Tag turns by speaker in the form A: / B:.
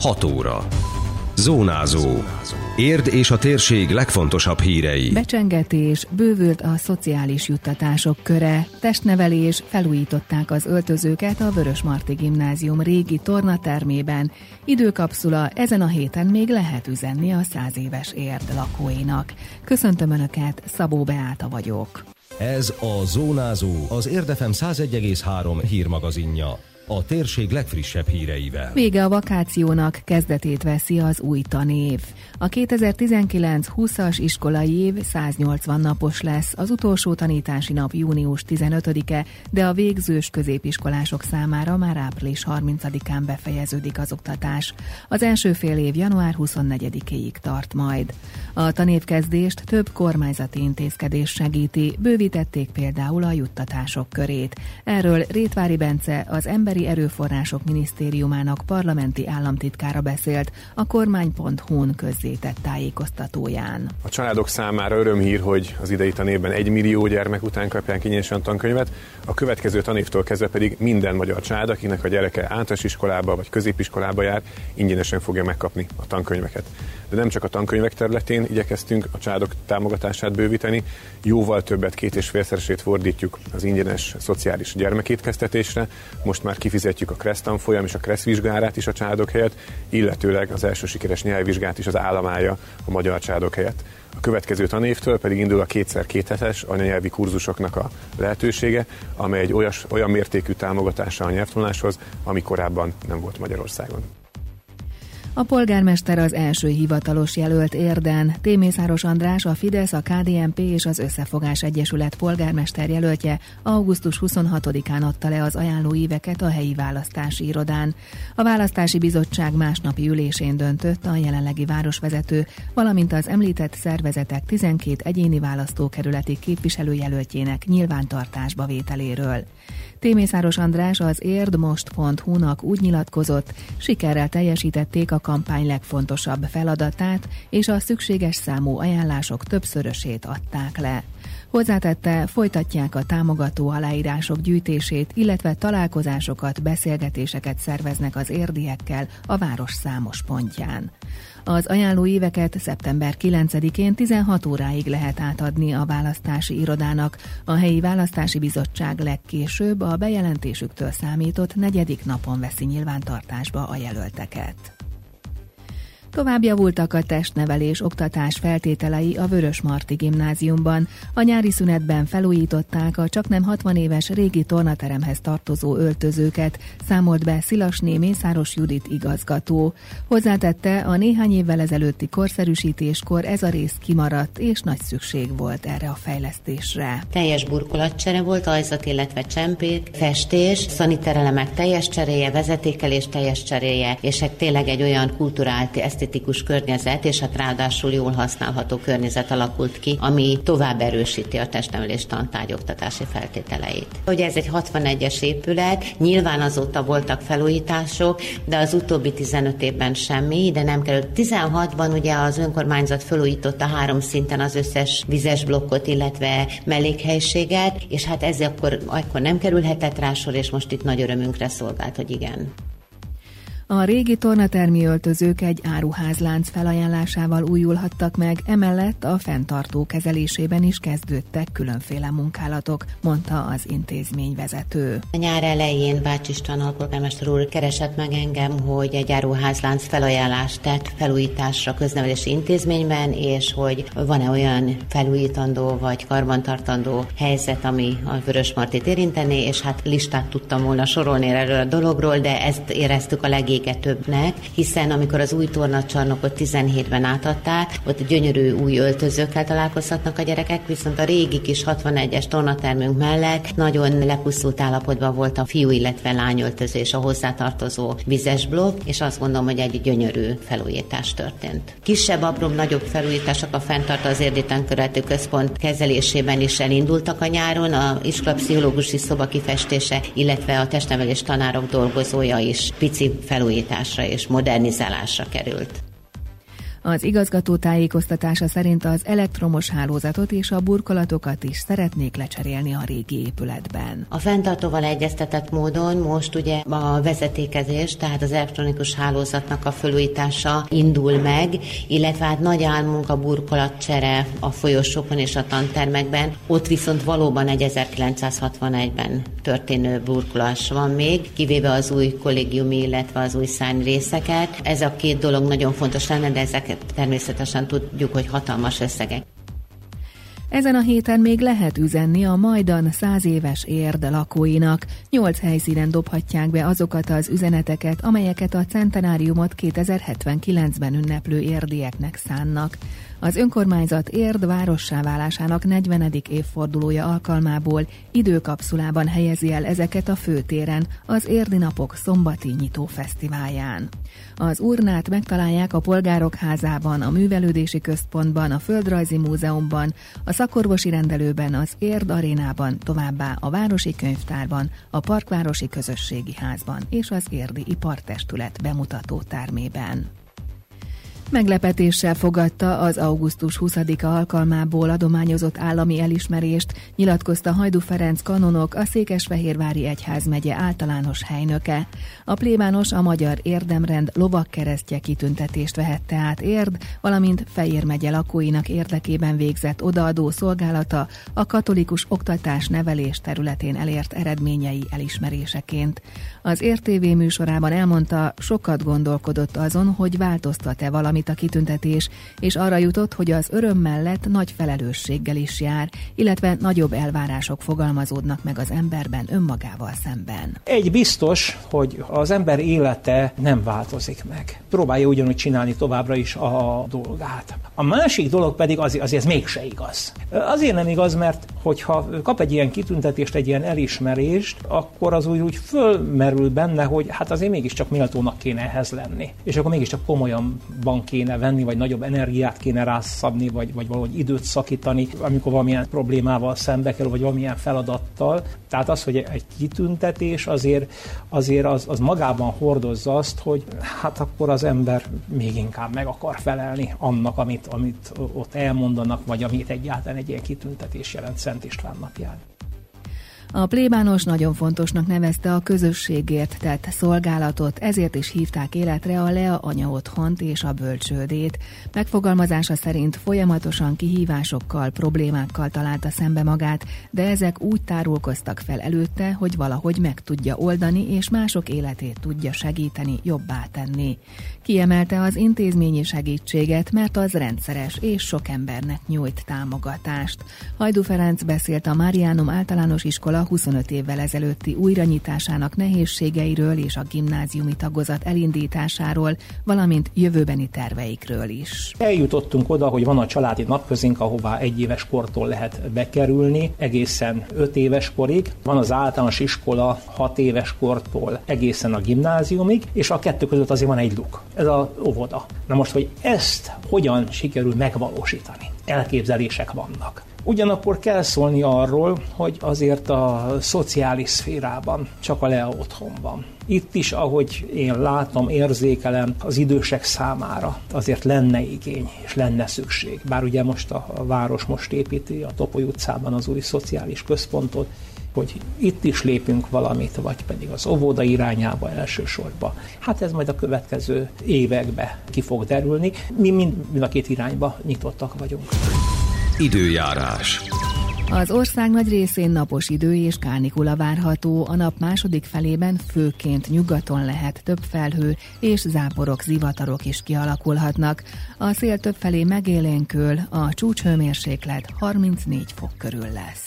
A: 6 óra. Zónázó. Érd és a térség legfontosabb hírei.
B: Becsengetés, bővült a szociális juttatások köre, testnevelés, felújították az öltözőket a Vörösmarty Gimnázium régi tornatermében. Időkapszula ezen a héten még lehet üzenni a száz éves érd lakóinak. Köszöntöm Önöket, Szabó Beáta vagyok.
A: Ez a Zónázó, az Érdefem 101,3 hírmagazinja a térség legfrissebb híreivel.
B: Vége a vakációnak, kezdetét veszi az új tanév. A 2019-20-as iskolai év 180 napos lesz, az utolsó tanítási nap június 15-e, de a végzős középiskolások számára már április 30-án befejeződik az oktatás. Az első fél év január 24-ig tart majd. A tanévkezdést több kormányzati intézkedés segíti, bővítették például a juttatások körét. Erről Rétvári Bence, az Emberi Erőforrások Minisztériumának parlamenti államtitkára beszélt a kormány.hu-n közzétett tájékoztatóján.
C: A családok számára örömhír, hogy az idei tanévben egy millió gyermek után kapják ingyenesen tankönyvet, a következő tanévtől kezdve pedig minden magyar család, akinek a gyereke általános iskolába vagy középiskolába jár, ingyenesen fogja megkapni a tankönyveket. De nem csak a tankönyvek területén igyekeztünk a családok támogatását bővíteni, jóval többet, két és félszeresét fordítjuk az ingyenes szociális gyermekétkeztetésre, most már kifizetjük a KRESZ tanfolyam és a KRESZ vizsgárát is a családok helyett, illetőleg az első sikeres nyelvvizsgát is az államája a magyar családok helyett. A következő tanévtől pedig indul a kétszer kéthetes anyanyelvi kurzusoknak a lehetősége, amely egy olyas, olyan mértékű támogatása a nyelvtanuláshoz, ami korábban nem volt Magyarországon.
B: A polgármester az első hivatalos jelölt érden. Témészáros András, a Fidesz, a KDNP és az Összefogás Egyesület polgármester jelöltje augusztus 26-án adta le az ajánló éveket a helyi választási irodán. A választási bizottság másnapi ülésén döntött a jelenlegi városvezető, valamint az említett szervezetek 12 egyéni választókerületi képviselőjelöltjének nyilvántartásba vételéről. Témészáros András az érdmost.hu-nak úgy nyilatkozott, sikerrel teljesítették a kampány legfontosabb feladatát, és a szükséges számú ajánlások többszörösét adták le. Hozzátette, folytatják a támogató aláírások gyűjtését, illetve találkozásokat, beszélgetéseket szerveznek az érdiekkel a város számos pontján. Az ajánló éveket szeptember 9-én 16 óráig lehet átadni a választási irodának. A helyi választási bizottság legkésőbb a bejelentésüktől számított negyedik napon veszi nyilvántartásba a jelölteket. Tovább javultak a testnevelés oktatás feltételei a Vörös Marti gimnáziumban. A nyári szünetben felújították a csaknem 60 éves régi tornateremhez tartozó öltözőket, számolt be Szilasné Mészáros Judit igazgató. Hozzátette, a néhány évvel ezelőtti korszerűsítéskor ez a rész kimaradt, és nagy szükség volt erre a fejlesztésre.
D: Teljes burkolatcsere volt, ajzat, illetve csempék, festés, szaniterelemek teljes cseréje, vezetékelés teljes cseréje, és egy tényleg egy olyan kulturált, ezt esztetikus környezet, és hát ráadásul jól használható környezet alakult ki, ami tovább erősíti a testnevelés tantárgyoktatási feltételeit. Ugye ez egy 61-es épület, nyilván azóta voltak felújítások, de az utóbbi 15 évben semmi, de nem került. 16-ban ugye az önkormányzat felújította három szinten az összes vizes blokkot, illetve mellékhelységet, és hát ez akkor, akkor nem kerülhetett rá sor, és most itt nagy örömünkre szolgált, hogy igen.
B: A régi tornatermi öltözők egy áruházlánc felajánlásával újulhattak meg, emellett a fenntartó kezelésében is kezdődtek különféle munkálatok, mondta az intézményvezető.
D: A nyár elején Bács István úr keresett meg engem, hogy egy áruházlánc felajánlást tett felújításra köznevelési intézményben, és hogy van-e olyan felújítandó vagy karbantartandó helyzet, ami a Vörösmartit érintené, és hát listát tudtam volna sorolni erről a dologról, de ezt éreztük a legég vége többnek, hiszen amikor az új tornacsarnokot 17-ben átadták, ott gyönyörű új öltözőkkel találkozhatnak a gyerekek, viszont a régi kis 61-es tornatermünk mellett nagyon lepusztult állapotban volt a fiú, illetve lányöltöző és a hozzátartozó vizes blokk, és azt gondolom, hogy egy gyönyörű felújítás történt. Kisebb, apróbb, nagyobb felújítások a fenntart az Érdítán Követő Központ kezelésében is elindultak a nyáron, a iskolapszichológusi szoba kifestése, illetve a testnevelés tanárok dolgozója is pici felújításra és modernizálásra került.
B: Az igazgató tájékoztatása szerint az elektromos hálózatot és a burkolatokat is szeretnék lecserélni a régi épületben.
D: A fenntartóval egyeztetett módon most ugye a vezetékezés, tehát az elektronikus hálózatnak a felújítása indul meg, illetve hát nagy álmunk a burkolatcsere a folyosókon és a tantermekben. Ott viszont valóban egy 1961-ben történő burkolás van még, kivéve az új kollégiumi, illetve az új szány részeket. Ez a két dolog nagyon fontos lenne, de természetesen tudjuk, hogy hatalmas összegek.
B: Ezen a héten még lehet üzenni a majdan száz éves érd lakóinak. Nyolc helyszínen dobhatják be azokat az üzeneteket, amelyeket a centenáriumot 2079-ben ünneplő érdieknek szánnak. Az önkormányzat érd várossá válásának 40. évfordulója alkalmából időkapszulában helyezi el ezeket a főtéren, az Érdi Napok szombati nyitó fesztiválján. Az urnát megtalálják a Polgárok házában, a Művelődési Központban, a Földrajzi Múzeumban, a Szakorvosi Rendelőben, az Érd Arénában, továbbá a Városi Könyvtárban, a Parkvárosi Közösségi Házban és az Érdi Ipartestület bemutató termében. Meglepetéssel fogadta az augusztus 20-a alkalmából adományozott állami elismerést, nyilatkozta Hajdu Ferenc kanonok, a Székesfehérvári Egyházmegye általános helynöke. A plébános a Magyar Érdemrend lovakkeresztje kitüntetést vehette át Érd, valamint Fejér megye lakóinak érdekében végzett odaadó szolgálata a katolikus oktatás nevelés területén elért eredményei elismeréseként. Az RTV műsorában elmondta, sokat gondolkodott azon, hogy változtat-e valami valamit a kitüntetés, és arra jutott, hogy az öröm mellett nagy felelősséggel is jár, illetve nagyobb elvárások fogalmazódnak meg az emberben önmagával szemben.
E: Egy biztos, hogy az ember élete nem változik meg. Próbálja ugyanúgy csinálni továbbra is a dolgát. A másik dolog pedig azért, azért ez mégse igaz. Azért nem igaz, mert hogyha kap egy ilyen kitüntetést, egy ilyen elismerést, akkor az úgy, úgy fölmerül benne, hogy hát azért mégiscsak méltónak kéne ehhez lenni. És akkor mégiscsak komolyan bank kéne venni, vagy nagyobb energiát kéne rászabni, vagy, vagy valahogy időt szakítani, amikor valamilyen problémával szembe kell, vagy valamilyen feladattal. Tehát az, hogy egy kitüntetés azért, azért az, az magában hordozza azt, hogy hát akkor az ember még inkább meg akar felelni annak, amit, amit ott elmondanak, vagy amit egyáltalán egy ilyen kitüntetés jelent Szent István napján.
B: A plébános nagyon fontosnak nevezte a közösségért tett szolgálatot, ezért is hívták életre a Lea anya otthont és a bölcsődét. Megfogalmazása szerint folyamatosan kihívásokkal, problémákkal találta szembe magát, de ezek úgy tárulkoztak fel előtte, hogy valahogy meg tudja oldani, és mások életét tudja segíteni, jobbá tenni. Kiemelte az intézményi segítséget, mert az rendszeres és sok embernek nyújt támogatást. Hajdu Ferenc beszélt a Mariánum általános iskola iskola 25 évvel ezelőtti újranyitásának nehézségeiről és a gimnáziumi tagozat elindításáról, valamint jövőbeni terveikről is.
E: Eljutottunk oda, hogy van a családi napközünk, ahová egy éves kortól lehet bekerülni, egészen 5 éves korig. Van az általános iskola 6 éves kortól egészen a gimnáziumig, és a kettő között azért van egy luk. Ez a óvoda. Na most, hogy ezt hogyan sikerül megvalósítani? Elképzelések vannak. Ugyanakkor kell szólni arról, hogy azért a szociális szférában csak a Lea otthon van. Itt is, ahogy én látom, érzékelem, az idősek számára azért lenne igény, és lenne szükség. Bár ugye most a, város most építi a Topoly utcában az új szociális központot, hogy itt is lépünk valamit, vagy pedig az óvoda irányába elsősorban. Hát ez majd a következő évekbe ki fog derülni. Mi mind, mind a két irányba nyitottak vagyunk.
A: Időjárás.
B: Az ország nagy részén napos idő és kánikula várható, a nap második felében főként nyugaton lehet több felhő, és záporok, zivatarok is kialakulhatnak. A szél több felé megélénkül, a csúcshőmérséklet 34 fok körül lesz.